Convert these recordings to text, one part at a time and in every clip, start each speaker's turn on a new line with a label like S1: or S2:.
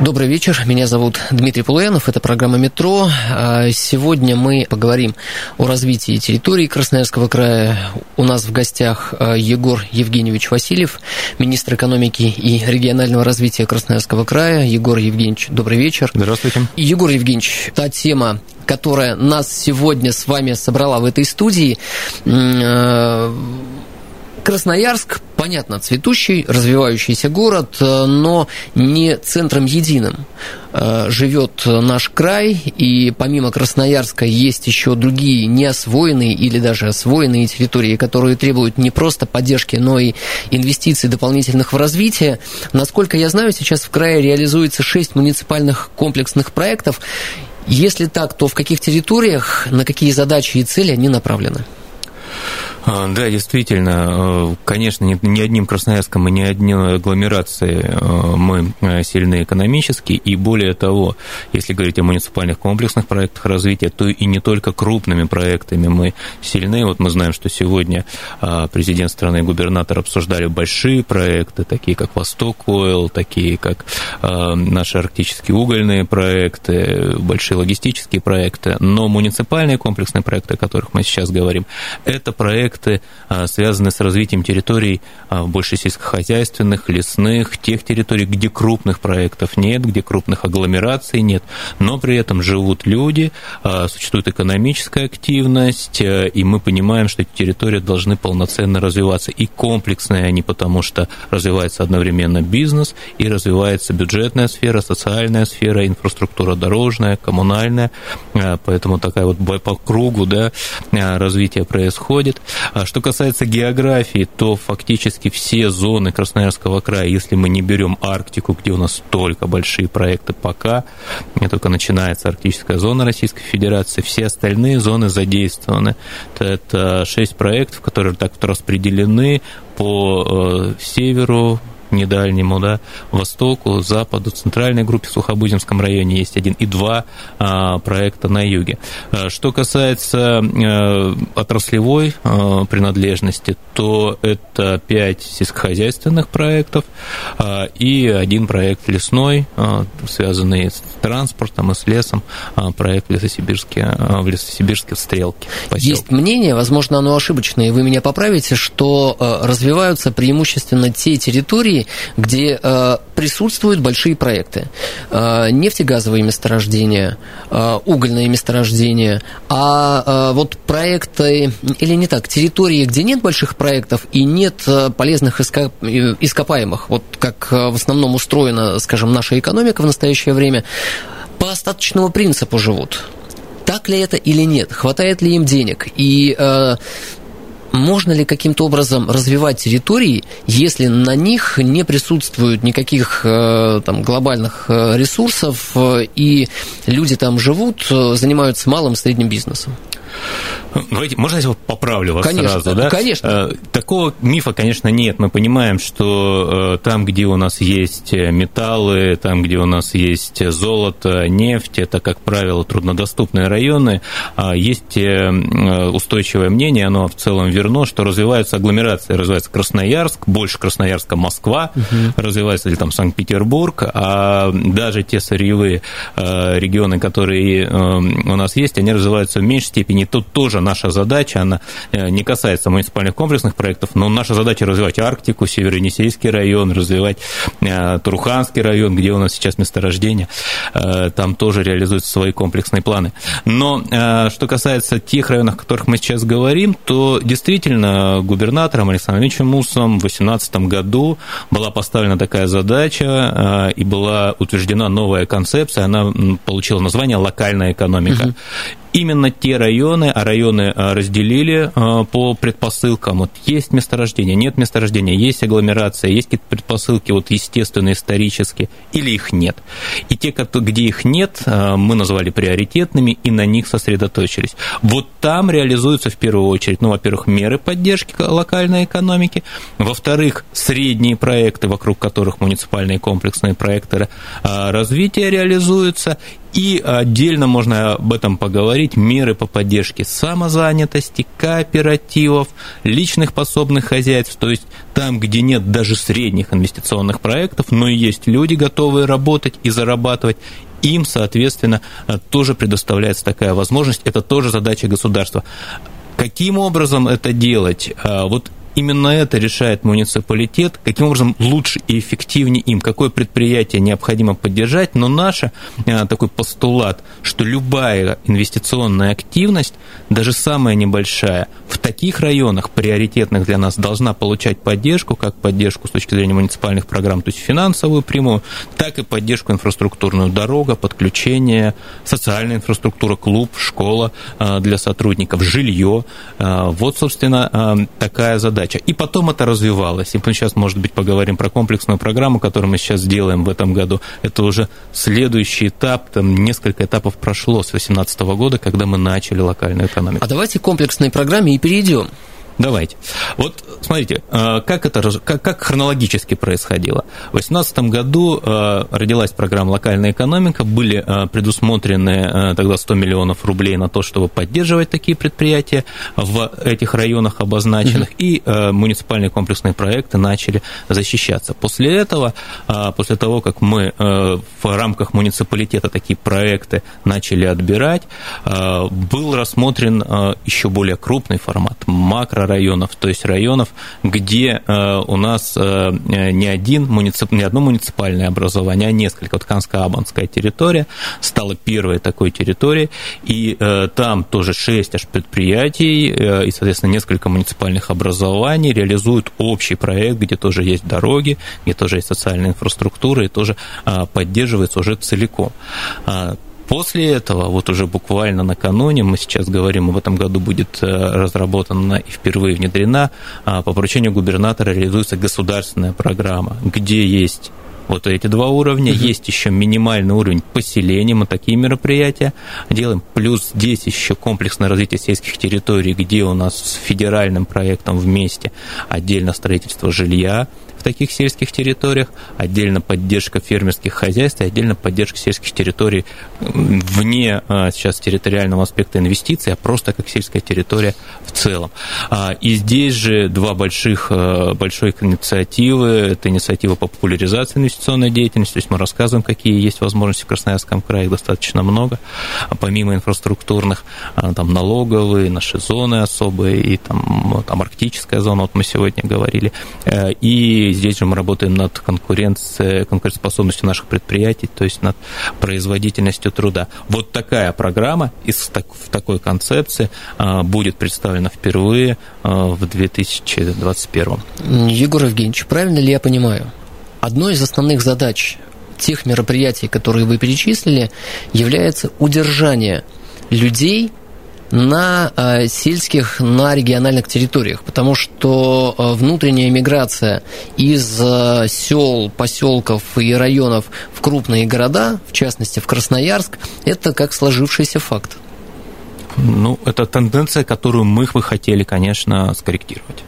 S1: Добрый вечер, меня зовут Дмитрий Полуянов, это программа «Метро». А сегодня мы поговорим о развитии территории Красноярского края. У нас в гостях а, Егор Евгеньевич Васильев, министр экономики и регионального развития Красноярского края. Егор Евгеньевич, добрый вечер.
S2: Здравствуйте.
S1: Егор Евгеньевич, та тема, которая нас сегодня с вами собрала в этой студии, а, Красноярск, понятно, цветущий, развивающийся город, э, но не центром единым э, живет наш край, и помимо Красноярска есть еще другие неосвоенные или даже освоенные территории, которые требуют не просто поддержки, но и инвестиций дополнительных в развитие. Насколько я знаю, сейчас в крае реализуется шесть муниципальных комплексных проектов. Если так, то в каких территориях, на какие задачи и цели они направлены?
S2: А, да, действительно, э, конечно, ни одним Красноярском и ни одной агломерации э, мы э, сильны экономически, и более того, если говорить о муниципальных комплексных проектах развития, то и не только крупными проектами мы сильны. Вот мы знаем, что сегодня президент страны и губернатор обсуждали большие проекты, такие как Восток Ойл, такие как наши арктические угольные проекты, большие логистические проекты, но муниципальные комплексные проекты, о которых мы сейчас говорим, это проекты, проекты, а, связанные с развитием территорий а, больше сельскохозяйственных, лесных, тех территорий, где крупных проектов нет, где крупных агломераций нет, но при этом живут люди, а, существует экономическая активность, и мы понимаем, что эти территории должны полноценно развиваться. И комплексные они, потому что развивается одновременно бизнес, и развивается бюджетная сфера, социальная сфера, инфраструктура дорожная, коммунальная, поэтому такая вот по кругу да, развитие происходит. А что касается географии, то фактически все зоны Красноярского края, если мы не берем Арктику, где у нас только большие проекты пока, только начинается арктическая зона Российской Федерации, все остальные зоны задействованы. Это шесть проектов, которые так вот распределены по э, недальнему, да, востоку, западу, центральной группе в Сухобузимском районе есть один и два а, проекта на юге. А, что касается а, отраслевой а, принадлежности, то это пять сельскохозяйственных проектов а, и один проект лесной, а, связанный с транспортом и с лесом, а, проект в Лесосибирске, а, в Лесосибирске в Стрелке.
S1: Поселке. Есть мнение, возможно, оно ошибочное, и вы меня поправите, что а, развиваются преимущественно те территории, России, где э, присутствуют большие проекты. Э, нефтегазовые месторождения, э, угольные месторождения, а вот проекты, или не так, территории, где нет больших проектов и нет полезных ископаемых, вот как в основном устроена, скажем, наша экономика в настоящее время, по остаточному принципу живут. Так ли это или нет? Хватает ли им денег? И э, можно ли каким-то образом развивать территории, если на них не присутствует никаких э, там, глобальных э, ресурсов, э, и люди там живут, занимаются малым средним бизнесом?
S2: Давайте, можно я поправлю вас
S1: конечно,
S2: сразу, да?
S1: Конечно.
S2: Э, такого мифа, конечно, нет. Мы понимаем, что э, там, где у нас есть металлы, там, где у нас есть золото, нефть, это, как правило, труднодоступные районы. А есть э, устойчивое мнение, оно в целом верно, что развиваются агломерации, развивается Красноярск, больше Красноярска Москва, угу. развивается ли там Санкт-Петербург, а даже те сырьевые регионы, которые у нас есть, они развиваются в меньшей степени. Тут тоже тоже наша задача, она э, не касается муниципальных комплексных проектов, но наша задача развивать Арктику, Северо-Енисейский район, развивать э, Туруханский район, где у нас сейчас месторождение, э, там тоже реализуются свои комплексные планы. Но что касается тех районов, о которых мы сейчас говорим, то действительно губернатором Александром Ильичем Мусом в 2018 году была поставлена такая задача и была утверждена новая концепция, она получила название «локальная экономика». Угу. Именно те районы, а районы разделили по предпосылкам. Вот есть месторождение, нет месторождения, есть агломерация, есть какие-то предпосылки вот естественные, исторические, или их нет. И те, где их нет, мы назвали приоритетными и на них сосредоточились. Вот там реализуются в первую очередь, ну, во-первых, меры поддержки локальной экономики, во-вторых, средние проекты, вокруг которых муниципальные комплексные проекты развития реализуются, и отдельно можно об этом поговорить, меры по поддержке самозанятости, кооперативов, личных подсобных хозяйств, то есть там, где нет даже средних инвестиционных проектов, но есть люди, готовые работать и зарабатывать, им, соответственно, тоже предоставляется такая возможность. Это тоже задача государства. Каким образом это делать? А, вот именно это решает муниципалитет, каким образом лучше и эффективнее им, какое предприятие необходимо поддержать, но наш э, такой постулат, что любая инвестиционная активность, даже самая небольшая, в таких районах приоритетных для нас должна получать поддержку, как поддержку с точки зрения муниципальных программ, то есть финансовую прямую, так и поддержку инфраструктурную, дорога, подключение, социальная инфраструктура, клуб, школа э, для сотрудников, жилье. Э, вот, собственно, такая задача задача. И потом это развивалось. И мы сейчас, может быть, поговорим про комплексную программу, которую мы сейчас делаем в этом году. Это уже следующий этап, там несколько этапов прошло с 2018 года, когда мы начали локальную экономику.
S1: А давайте к комплексной программе и перейдем.
S2: Давайте. Вот смотрите, э, как это как, как хронологически происходило. В 2018 году э, родилась программа «Локальная экономика», были э, предусмотрены тогда 100 миллионов рублей на то, чтобы поддерживать такие предприятия в этих районах обозначенных, и муниципальные комплексные проекты начали защищаться. После этого, после того, как мы в рамках муниципалитета такие проекты начали отбирать, был рассмотрен еще более крупный формат, макро районов, то есть районов, где э, у нас э, не, один муницип... не одно муниципальное образование, а несколько. Вот Канска-Абанская территория стала первой такой территорией, и э, там тоже шесть аж предприятий и, соответственно, несколько муниципальных образований реализуют общий проект, где тоже есть дороги, где тоже есть социальная инфраструктура, и тоже поддерживается уже целиком. После этого, вот уже буквально накануне, мы сейчас говорим, в этом году будет э, разработана и впервые внедрена, а, по поручению губернатора реализуется государственная программа, где есть вот эти два уровня. Угу. Есть еще минимальный уровень поселения, мы такие мероприятия делаем. Плюс здесь еще комплексное развитие сельских территорий, где у нас с федеральным проектом вместе отдельно строительство жилья, таких сельских территориях, отдельно поддержка фермерских хозяйств и отдельно поддержка сельских территорий вне а, сейчас территориального аспекта инвестиций, а просто как сельская территория в целом. А, и здесь же два больших, а, большой инициативы. Это инициатива по популяризации инвестиционной деятельности, то есть мы рассказываем, какие есть возможности в Красноярском крае, их достаточно много, помимо инфраструктурных, там налоговые, наши зоны особые, и там, там арктическая зона, вот мы сегодня говорили, э, и здесь же мы работаем над конкуренцией, конкурентоспособностью наших предприятий, то есть над производительностью труда. Вот такая программа из в такой концепции а, будет представлена впервые а, в 2021.
S1: Егор Евгеньевич, правильно ли я понимаю? Одной из основных задач тех мероприятий, которые вы перечислили, является удержание людей на э, сельских, на региональных территориях, потому что э, внутренняя миграция из э, сел, поселков и районов в крупные города, в частности в Красноярск, это как сложившийся факт.
S2: Ну, это тенденция, которую мы бы хотели, конечно, скорректировать.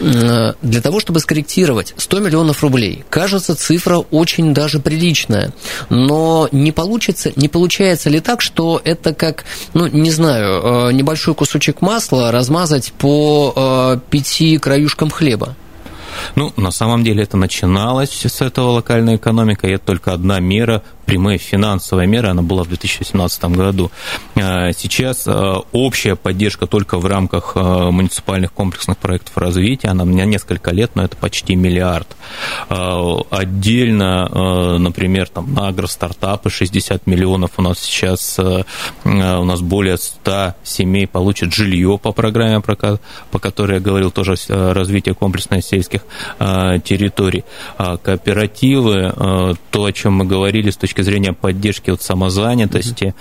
S1: Э, для того, чтобы скорректировать 100 миллионов рублей, кажется, цифра очень даже приличная. Но не, получится, не получается ли так, что это как, ну, не знаю, э, небольшой кусочек масла размазать по э, пяти краюшкам хлеба?
S2: Ну, на самом деле это начиналось с этого локальной экономика, и это только одна мера прямая финансовая мера, она была в 2017 году. А, сейчас а, общая поддержка только в рамках а, муниципальных комплексных проектов развития, она у меня несколько лет, но это почти миллиард. Отдельно, например, там, на агростартапы 60 миллионов у нас сейчас, у нас более 100 семей получат жилье по программе, по которой я говорил, тоже развитие комплексных сельских территорий. Кооперативы, то, о чем мы говорили с точки точки зрения поддержки вот самозанятости,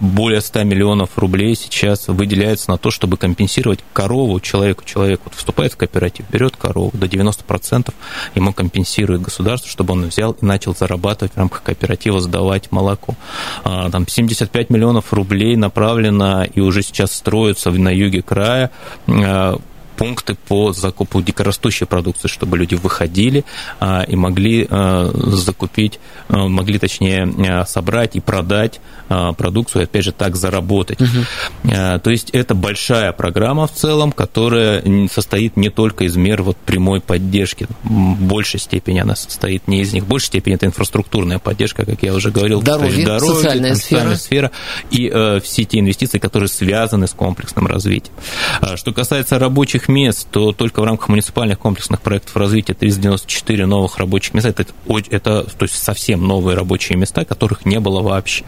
S2: более 100 миллионов рублей сейчас выделяется на то, чтобы компенсировать корову человеку. Человек вот вступает в кооператив, берет корову, до 90% ему компенсирует государство, чтобы он взял и начал зарабатывать в рамках кооператива, сдавать молоко. А, там 75 миллионов рублей направлено и уже сейчас строятся на юге края а, пункты по закупу дикорастущей продукции, чтобы люди выходили а, и могли а, закупить, а, могли точнее собрать и продать продукцию, опять же, так заработать. Угу. То есть это большая программа в целом, которая состоит не только из мер вот прямой поддержки, в большей степени она состоит не из них, в большей степени это инфраструктурная поддержка, как я уже говорил,
S1: дороги, дороги социальная,
S2: сфера. сфера и э, все те инвестиции, которые связаны с комплексным развитием. Что касается рабочих рабочих мест, то только в рамках муниципальных комплексных проектов развития 394 новых рабочих мест. Это, это то есть совсем новые рабочие места, которых не было вообще.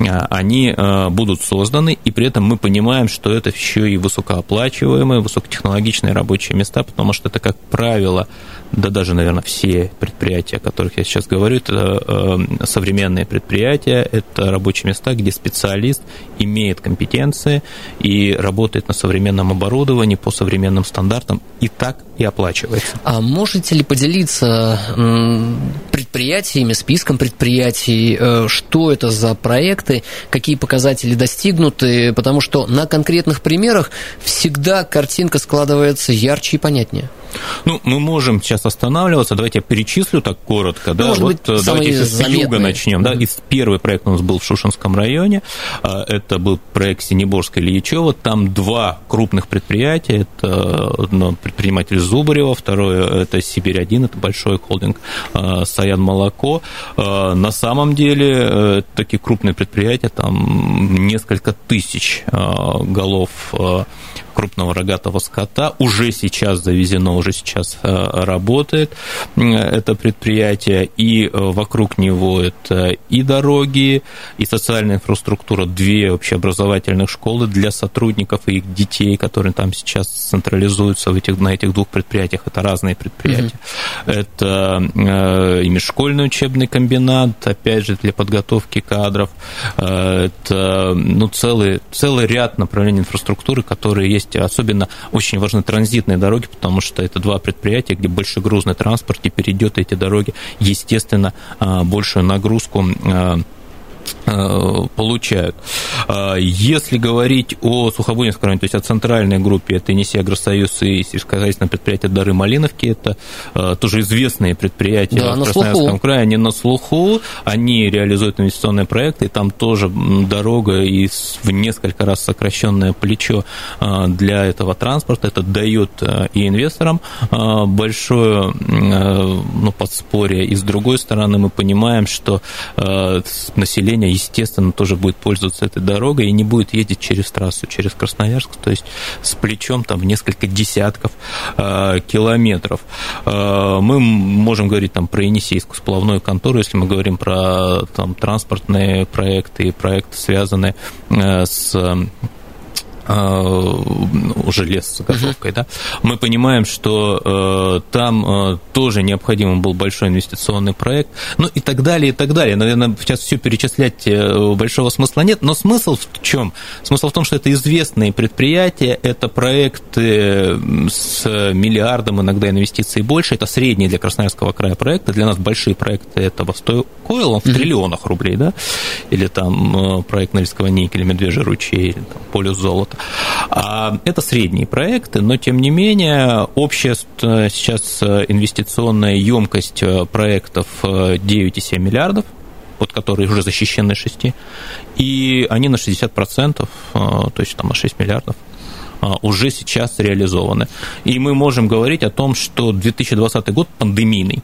S2: А, они а, будут созданы, и при этом мы понимаем, что это еще и высокооплачиваемые, высокотехнологичные рабочие места, потому что это, как правило, да даже, наверное, все предприятия, о которых я сейчас говорю, это э, современные предприятия, это рабочие места, где специалист имеет компетенции и работает на современном оборудовании по современным стандартам, и так и оплачивается.
S1: А можете ли поделиться предприятиями, списком предприятий, э, что это за проекты, какие показатели достигнуты, потому что на конкретных примерах всегда картинка складывается ярче и понятнее.
S2: Ну, мы можем сейчас останавливаться. Давайте я перечислю так коротко. Да?
S1: Ну, вот быть,
S2: э, давайте с юга начнем. Да? И первый проект у нас был в Шушинском районе. А, это был проект Синеборска Ильичева. Там два крупных предприятия. Это одно предприниматель Зубарева, второе это Сибирь-1, это большой холдинг а, Саян Молоко. А, на самом деле э, такие крупные предприятия, там несколько тысяч голов крупного рогатого скота уже сейчас завезено, уже сейчас э, работает это предприятие, и э, вокруг него это и дороги, и социальная инфраструктура, две общеобразовательных школы для сотрудников и их детей, которые там сейчас централизуются в этих, на этих двух предприятиях, это разные предприятия. Mm-hmm. Это э, и межшкольный учебный комбинат, опять же, для подготовки кадров, это ну, целый, целый ряд направлений инфраструктуры, которые есть есть особенно очень важны транзитные дороги, потому что это два предприятия, где большегрузный транспорт и перейдет эти дороги, естественно, а, большую нагрузку а, получают. А если говорить о Сухобунинском районе, то есть о центральной группе, это Енисей Агросоюз и сельскохозяйственное предприятие Дары Малиновки, это э, тоже известные предприятия да, в Красноярском слуху. крае, они на слуху, они реализуют инвестиционные проекты, и там тоже дорога и в несколько раз сокращенное плечо э, для этого транспорта, это дает и инвесторам большое ну, подспорье, и с другой стороны мы понимаем, что население, естественно, тоже будет пользоваться этой дорогой и не будет ездить через трассу, через Красноярск, то есть с плечом там в несколько десятков э, километров. Э, мы можем говорить там про Енисейскую сплавную контору, если мы говорим про там, транспортные проекты и проекты, связанные э, с уже лес с заготовкой, uh-huh. да, мы понимаем, что э, там э, тоже необходим был большой инвестиционный проект, ну и так далее, и так далее. Наверное, сейчас все перечислять э, большого смысла нет, но смысл в чем? Смысл в том, что это известные предприятия, это проекты с миллиардом иногда инвестиций больше, это средние для Красноярского края проекты, для нас большие проекты это Восток Койл, он в uh-huh. триллионах рублей, да, или там проект Норильского никеля, Медвежий ручей, или там, Полюс золота. А это средние проекты, но тем не менее общая сейчас инвестиционная емкость э, проектов 9,7 э, миллиардов, вот которые уже защищены 6, и они на 60%, э, то есть там на 6 миллиардов уже сейчас реализованы. И мы можем говорить о том, что 2020 год пандемийный,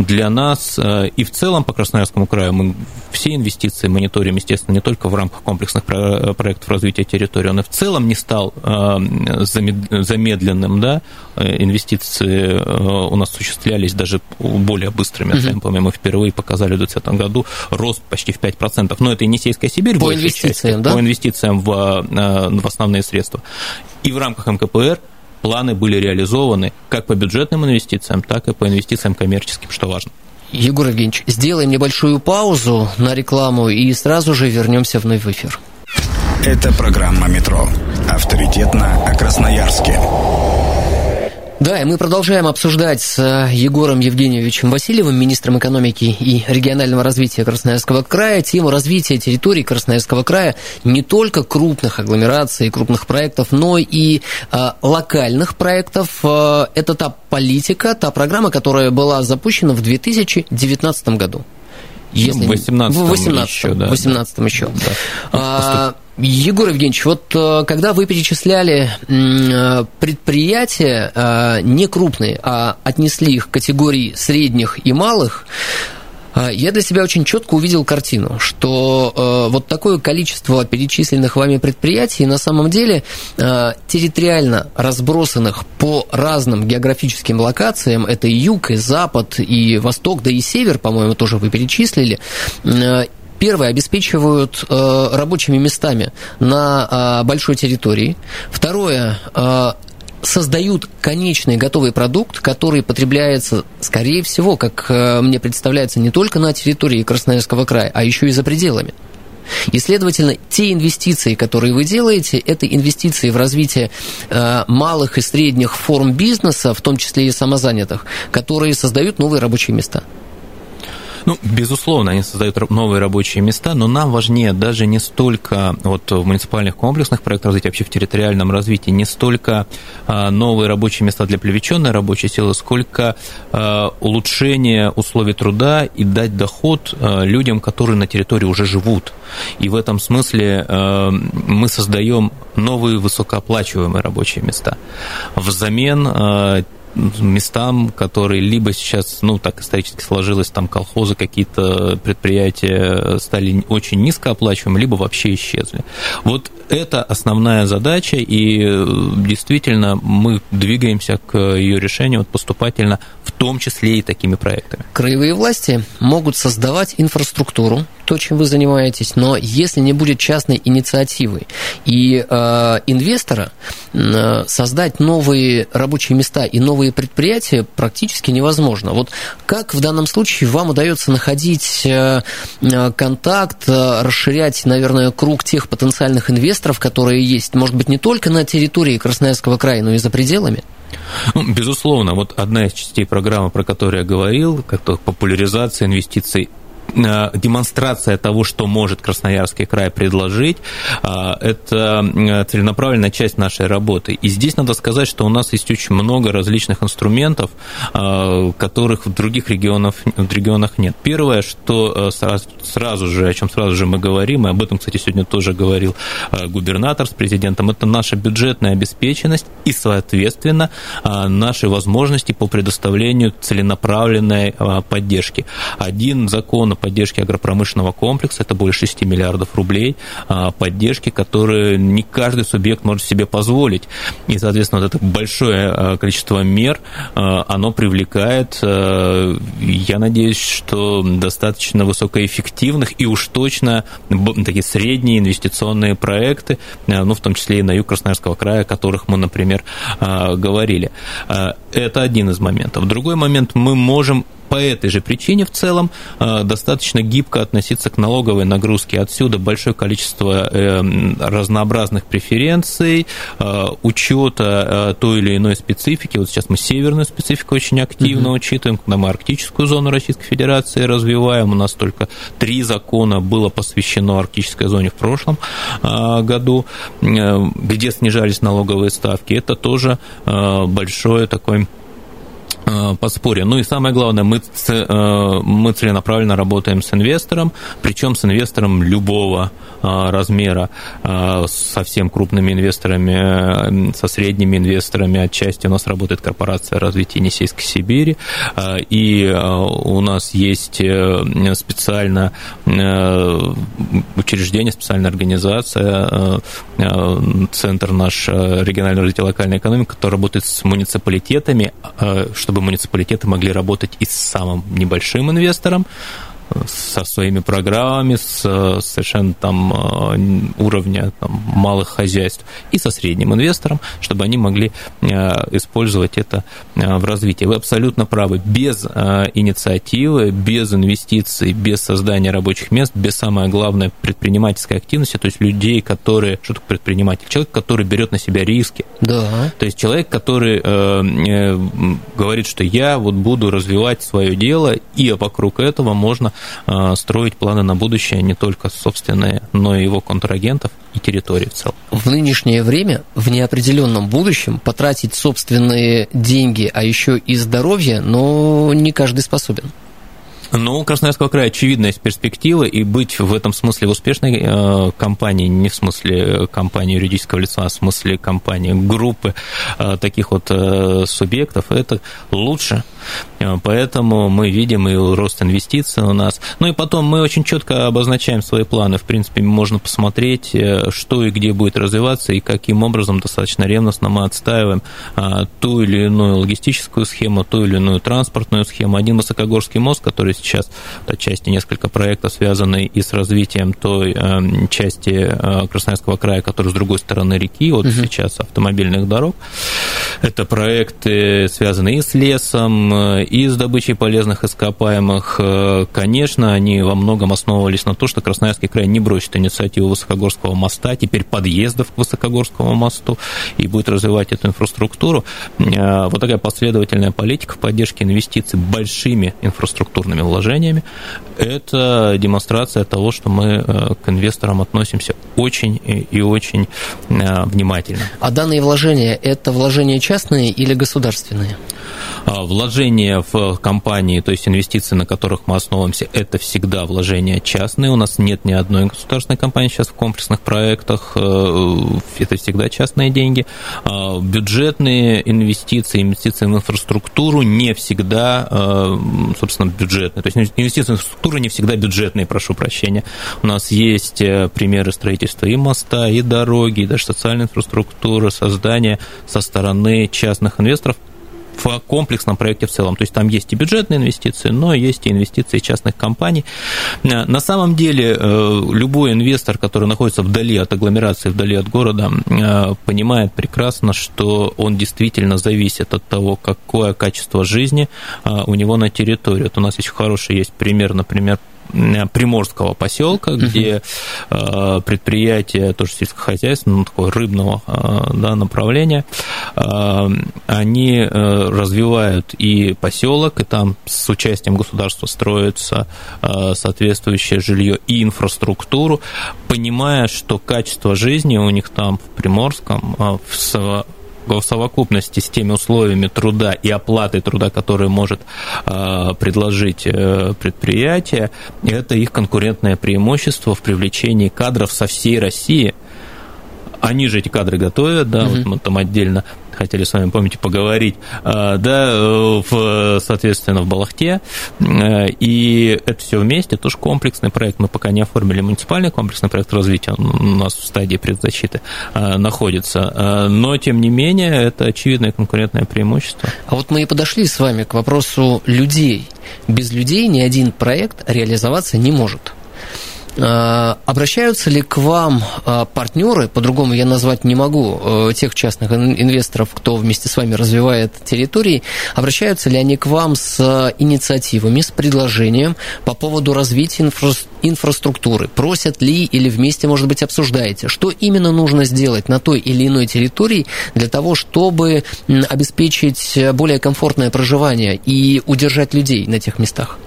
S2: для нас э, и в целом по Красноярскому краю мы все инвестиции мониторим, естественно, не только в рамках комплексных проектов развития территории, он и в целом не стал э, замедленным, да, э, инвестиции у нас осуществлялись даже более быстрыми угу. темпами. Мы впервые показали в 2020 году рост почти в 5%. Но это Енисейская Сибирь.
S1: По инвестициям, части, да?
S2: По инвестициям в, в основные средства. И в рамках МКПР планы были реализованы как по бюджетным инвестициям, так и по инвестициям коммерческим, что важно.
S1: Егор Евгеньевич, сделаем небольшую паузу на рекламу и сразу же вернемся вновь в эфир.
S3: Это программа «Метро». Авторитетно о Красноярске.
S1: Да, и мы продолжаем обсуждать с э, Егором Евгеньевичем Васильевым, министром экономики и регионального развития Красноярского края, тему развития территории Красноярского края не только крупных агломераций и крупных проектов, но и э, локальных проектов. Э, это та политика, та программа, которая была запущена в 2019 году.
S2: Если... В 18
S1: в 18 еще, да. В 18 еще. Да. А, Егор Евгеньевич, вот э, когда вы перечисляли э, предприятия э, не крупные, а отнесли их к категории средних и малых, я для себя очень четко увидел картину, что вот такое количество перечисленных вами предприятий на самом деле территориально разбросанных по разным географическим локациям, это и юг, и запад, и восток, да и север, по-моему, тоже вы перечислили, Первое, обеспечивают э, рабочими местами на э, большой территории. Второе, э, создают конечный готовый продукт, который потребляется, скорее всего, как э, мне представляется, не только на территории Красноярского края, а еще и за пределами. И, следовательно, те инвестиции, которые вы делаете, это инвестиции в развитие э, малых и средних форм бизнеса, в том числе и самозанятых, которые создают новые рабочие места.
S2: Ну, безусловно, они создают новые рабочие места, но нам важнее даже не столько вот в муниципальных комплексных проектах развития, вообще в территориальном развитии, не столько а, новые рабочие места для привлеченной рабочей силы, сколько а, улучшение условий труда и дать доход а, людям, которые на территории уже живут. И в этом смысле мы создаем новые высокооплачиваемые рабочие места. Взамен местам, которые либо сейчас, ну, так исторически сложилось, там колхозы, какие-то предприятия стали очень низкооплачиваемыми, либо вообще исчезли. Вот это основная задача, и э, действительно мы двигаемся к ее решению вот поступательно, в том числе и такими проектами.
S1: Краевые власти могут создавать инфраструктуру, то, чем вы занимаетесь, но если не будет частной инициативы и э, инвестора, э, создать новые рабочие места и новые предприятия практически невозможно. Вот как в данном случае вам удается находить э, э контакт, э, расширять, наверное, круг тех потенциальных инвесторов, инвесторов, которые есть, может быть, не только на территории Красноярского края, но и за пределами?
S2: Ну, безусловно, вот одна из частей программы, про которую я говорил, как популяризация инвестиций демонстрация того, что может Красноярский край предложить, э, это целенаправленная часть нашей работы. И здесь надо сказать, что у нас есть очень много различных инструментов, э, которых в других регионах, в регионах нет. Первое, что сразу же, о чем сразу же мы говорим, и об этом, кстати, сегодня тоже говорил губернатор с президентом, это наша бюджетная обеспеченность и, соответственно, наши возможности по предоставлению целенаправленной поддержки. Один закон поддержки агропромышленного комплекса, это более 6 миллиардов рублей а, поддержки, которые не каждый субъект может себе позволить. И, соответственно, вот это большое а, количество мер, а, оно привлекает, я надеюсь, что достаточно высокоэффективных и уж точно такие средние инвестиционные проекты, ну, в том числе и на юг Красноярского края, о которых мы, например, говорили. Это один из моментов. Другой момент, мы можем по этой же причине в целом э, достаточно гибко относиться к налоговой нагрузке. Отсюда большое количество э, разнообразных преференций, э, учета той или иной специфики. Вот сейчас мы северную специфику очень активно угу. учитываем, когда мы арктическую зону Российской Федерации развиваем. У нас только три закона было посвящено арктической зоне в прошлом году, где снижались налоговые ставки. Это тоже большое такое подспорье. Ну и самое главное, мы, э, мы целенаправленно работаем с инвестором, причем с инвестором любого э, размера, совсем крупными инвесторами, со средними инвесторами. Отчасти у нас работает корпорация развития Енисейской Сибири, и у нас есть специально учреждение, специальная организация, центр наш регионального развития локальной экономики, который работает с муниципалитетами, чтобы муниципалитеты могли работать и с самым небольшим инвестором, со своими программами, с совершенно там уровня там, малых хозяйств и со средним инвестором, чтобы они могли использовать это в развитии. Вы абсолютно правы. Без инициативы, без инвестиций, без создания рабочих мест, без самое главное предпринимательской активности, то есть людей, которые... Что такое предприниматель? Человек, который берет на себя риски.
S1: Да.
S2: То есть человек, который э, э, говорит, что я вот буду развивать свое дело, и вокруг этого можно э, строить планы на будущее не только собственные, но и его контрагентов и территории в целом.
S1: В нынешнее время, в неопределенном будущем, потратить собственные деньги, а еще и здоровье, но не каждый способен.
S2: Ну, у Красноярского края очевидно есть перспектива, и быть в этом смысле успешной э, компанией, не в смысле компании юридического лица, а в смысле компании, группы э, таких вот э, субъектов, это лучше. Поэтому мы видим и рост инвестиций у нас. Ну и потом мы очень четко обозначаем свои планы. В принципе, можно посмотреть, что и где будет развиваться, и каким образом достаточно ревностно мы отстаиваем ту или иную логистическую схему, ту или иную транспортную схему. Один высокогорский мост, который сейчас отчасти несколько проектов, связанные и с развитием той э, части э, Красноярского края, которая с другой стороны реки, вот угу. сейчас автомобильных дорог. Это проекты, связанные и с лесом, э, и с добычей полезных ископаемых. Конечно, они во многом основывались на том, что Красноярский край не бросит инициативу Высокогорского моста, теперь подъездов к Высокогорскому мосту, и будет развивать эту инфраструктуру. Вот такая последовательная политика в поддержке инвестиций большими инфраструктурными вложениями, это демонстрация того, что мы э, к инвесторам относимся очень и очень э, внимательно.
S1: А данные вложения – это вложения частные или государственные?
S2: А, вложения в компании, то есть инвестиции, на которых мы основываемся, это всегда вложения частные. У нас нет ни одной государственной компании сейчас в комплексных проектах. Э, это всегда частные деньги. А, бюджетные инвестиции, инвестиции в инфраструктуру не всегда, собственно, бюджетные то есть инвестиции в инфраструктуру не всегда бюджетные, прошу прощения. У нас есть э, примеры строительства и моста, и дороги, и даже социальной инфраструктуры, создания со стороны частных инвесторов в комплексном проекте в целом. То есть там есть и бюджетные инвестиции, но есть и инвестиции частных компаний. Э, на самом деле э, любой инвестор, который находится вдали от агломерации, вдали от города, э, понимает прекрасно, что он действительно зависит от того, какое качество жизни у него на территории. Вот у нас еще хороший есть пример, например, приморского поселка, где uh предприятие тоже сельскохозяйственного, ну, такого рыбного э, да, направления, э, они развивают и поселок, и там с участием государства строится соответствующее жилье и инфраструктуру, понимая, что качество жизни у них там в Приморском в в совокупности с теми условиями труда и оплатой труда, которые может а, предложить э, предприятие, это их конкурентное преимущество в привлечении кадров со всей России. Они же эти кадры готовят, да, угу. вот мы там отдельно хотели с вами, помните, поговорить, а, да, в, соответственно, в Балахте, э, и это все вместе, тоже комплексный проект, мы пока не оформили муниципальный комплексный проект развития, он у нас в стадии предзащиты а, находится, а, но, тем не менее, это очевидное конкурентное преимущество.
S1: А вот мы и подошли с вами к вопросу людей. Без людей ни один проект реализоваться не может. А, обращаются ли к вам а, партнеры, по-другому я назвать не могу, э, тех частных инвесторов, кто вместе с вами развивает территории, обращаются ли они к вам с инициативами, с предложением по поводу развития инфра инфраструктуры? Просят ли или вместе, может быть, обсуждаете, что именно нужно сделать на той или иной территории для того, чтобы обеспечить более комфортное проживание и удержать людей на тех местах?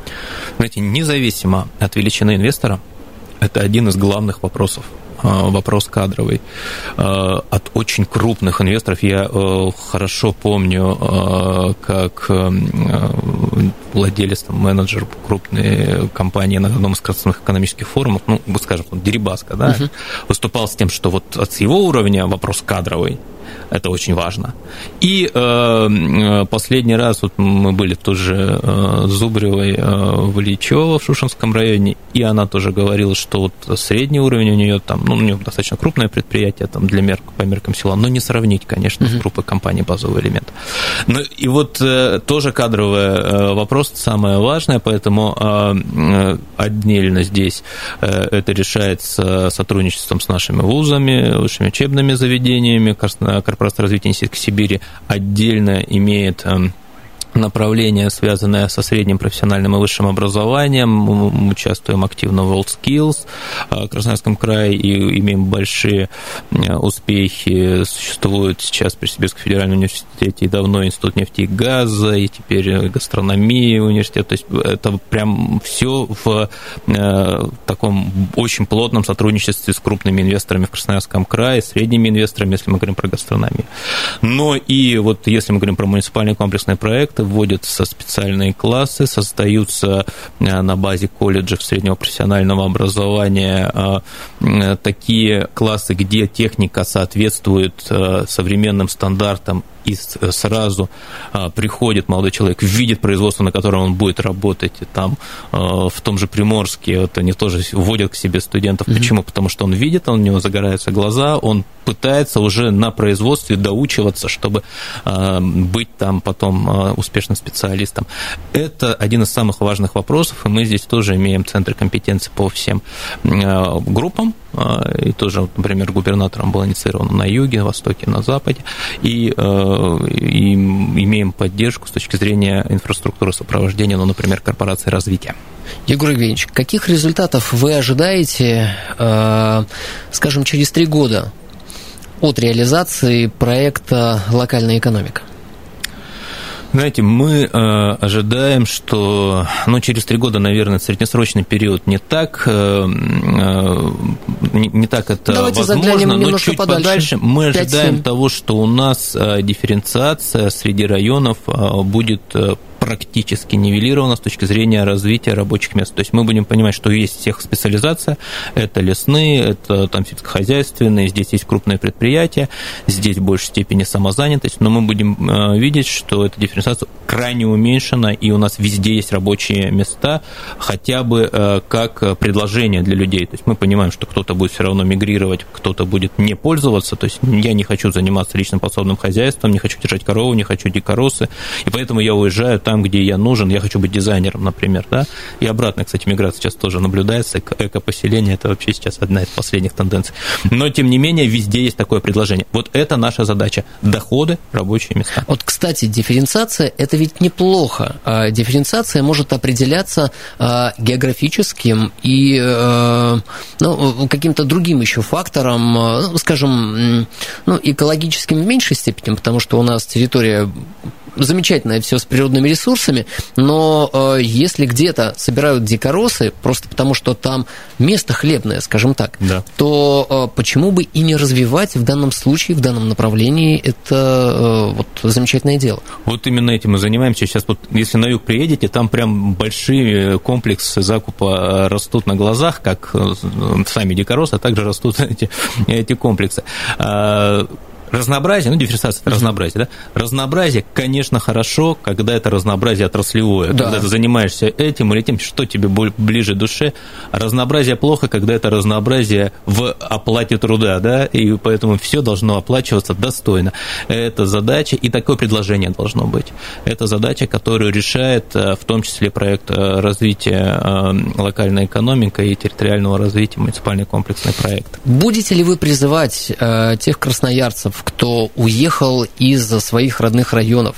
S2: Знаете, независимо от величины инвестора, это один из главных вопросов а, вопрос кадровый. А, от очень крупных инвесторов я э, хорошо помню, а, как э, владелец, менеджер крупной компании на одном из крупных экономических форумов, ну, скажем, Дерибаска, да, uh-huh. выступал с тем, что вот от его уровня вопрос кадровый – Это очень важно. И э, последний раз вот мы были тоже э, Зубревой э, в Ильичево в Шушинском районе, и она тоже говорила, что вот средний уровень у нее там, ну, у нее достаточно крупное предприятие там для мерк, по меркам села, но не сравнить, конечно, с группой компаний «Базовый элемент». Ну, и вот э, тоже кадровый э, вопрос самое важное, поэтому э, отдельно здесь э, это решается сотрудничеством с нашими вузами, высшими учебными заведениями, корпорация развития Сибири отдельно имеет направление, связанное со средним профессиональным и высшим образованием. Мы участвуем активно в WorldSkills в Красноярском крае и имеем большие э, успехи. Существует сейчас при Сибирском федеральном университете и давно Институт нефти и газа, и теперь гастрономии университет. То есть это прям все в э, таком очень плотном сотрудничестве с крупными инвесторами в Красноярском крае, средними инвесторами, если мы говорим про гастрономию. Но и вот если мы говорим про муниципальные комплексные проекты, вводятся специальные классы, создаются э, на базе колледжев среднего профессионального образования э, э, такие классы, где техника соответствует современным стандартам и сразу а, приходит молодой человек, видит производство, на котором он будет работать, и там а, в том же Приморске вот они тоже вводят к себе студентов. Mm-hmm. Почему? Потому что он видит, у него загораются глаза, он пытается уже на производстве доучиваться, чтобы а, быть там потом успешным специалистом. Это один из самых важных вопросов, и мы здесь тоже имеем центры компетенции по всем группам, и тоже, например, губернатором был инициирован на юге, на востоке, на западе, и и имеем поддержку с точки зрения инфраструктуры сопровождения, ну, например, корпорации развития.
S1: Егор Евгеньевич, каких результатов вы ожидаете, э, скажем, через три года от реализации проекта «Локальная экономика»?
S2: Знаете, мы э, ожидаем, что ну, через три года, наверное, среднесрочный период не так, э, э, не, не так это
S1: Давайте
S2: возможно, но чуть
S1: подальше. подальше
S2: мы ожидаем того, что у нас э, дифференциация среди районов э, будет практически нивелирована с точки зрения развития рабочих мест. То есть мы будем понимать, что есть всех специализация, это лесные, это там сельскохозяйственные, здесь есть крупные предприятия, здесь в большей степени самозанятость, но мы будем э, видеть, что эта дифференциация крайне уменьшена, и у нас везде есть рабочие места, хотя бы э, как предложение для людей. То есть мы понимаем, что кто-то будет все равно мигрировать, кто-то будет не пользоваться, то есть я не хочу заниматься личным подсобным хозяйством, не хочу держать корову, не хочу дикоросы, и поэтому я уезжаю там, там, где я нужен, я хочу быть дизайнером, например, да, и обратно, кстати, миграция сейчас тоже наблюдается, эко-поселение, это вообще сейчас одна из последних тенденций. Но, тем не менее, везде есть такое предложение. Вот это наша задача – доходы, рабочие места.
S1: Вот, кстати, дифференциация – это ведь неплохо. А дифференциация может определяться а, географическим и а, ну, каким-то другим еще фактором, ну, скажем, ну, экологическим в меньшей степени, потому что у нас территория замечательное все с природными ресурсами, но э, если где-то собирают дикоросы, просто потому что там место хлебное, скажем так, да. то э, почему бы и не развивать в данном случае, в данном направлении это э, вот замечательное дело?
S2: Вот именно этим мы занимаемся. Сейчас вот, если на юг приедете, там прям большие комплексы закупа растут на глазах, как э, сами дикоросы, а также растут эти, эти комплексы. Разнообразие, ну, дифференциация это разнообразие, да? Разнообразие, конечно, хорошо, когда это разнообразие отраслевое, да. когда ты занимаешься этим или тем, что тебе ближе душе. Разнообразие плохо, когда это разнообразие в оплате труда, да, и поэтому все должно оплачиваться достойно. Это задача, и такое предложение должно быть. Это задача, которую решает э, в том числе проект э, развития э, локальной экономики и территориального развития муниципальный комплексный проект.
S1: Будете ли вы призывать тех красноярцев, кто уехал из своих родных районов,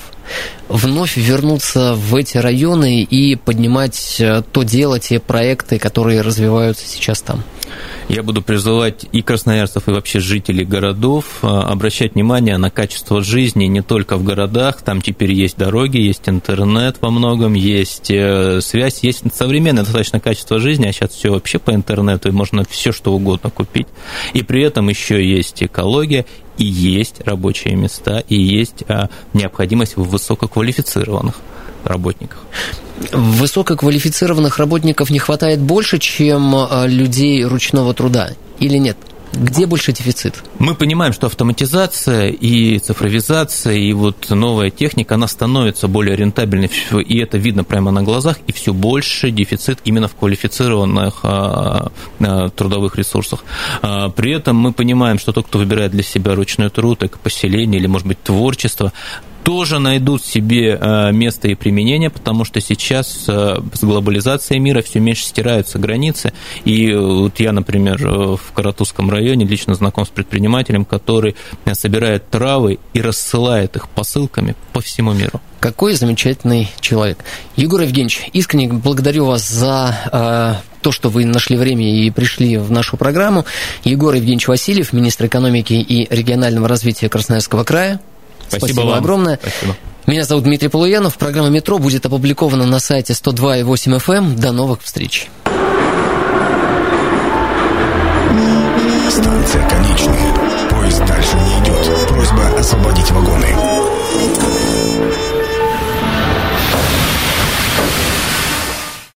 S1: вновь вернуться в эти районы и поднимать э, то дело, те проекты, которые развиваются сейчас там?
S2: Я буду призывать и красноярцев, и вообще жителей городов э, обращать внимание на качество жизни не только в городах, там теперь есть дороги, есть интернет во многом, есть э, связь, есть современное достаточно качество жизни, а сейчас все вообще по интернету, и можно все что угодно купить. И при этом еще есть экология, и есть рабочие места, и есть а, необходимость в высококвалифицированных работниках.
S1: Высококвалифицированных работников не хватает больше, чем а, людей ручного труда, или нет? Где больше дефицит?
S2: Мы понимаем, что автоматизация и цифровизация, и вот новая техника, она становится более рентабельной, и это видно прямо на глазах, и все больше дефицит именно в квалифицированных а, а, трудовых ресурсах. А, при этом мы понимаем, что тот, кто выбирает для себя ручной труд, экопоселение или, может быть, творчество, тоже найдут себе э, место и применение, потому что сейчас э, с глобализацией мира все меньше стираются границы. И вот я, например, э, в Каратузском районе лично знаком с предпринимателем, который собирает травы и рассылает их посылками по всему миру.
S1: Какой замечательный человек. Егор Евгеньевич, искренне благодарю вас за то, что вы нашли время и пришли в нашу программу. Егор Евгеньевич Васильев, министр экономики и регионального развития Красноярского края.
S2: Спасибо,
S1: Спасибо
S2: вам.
S1: огромное.
S2: Спасибо.
S1: Меня зовут Дмитрий Полуянов. Программа «Метро» будет опубликована на сайте 102.8 FM. Эм. До новых встреч.
S3: Станция конечная. Поезд дальше не идет. Просьба освободить вагоны.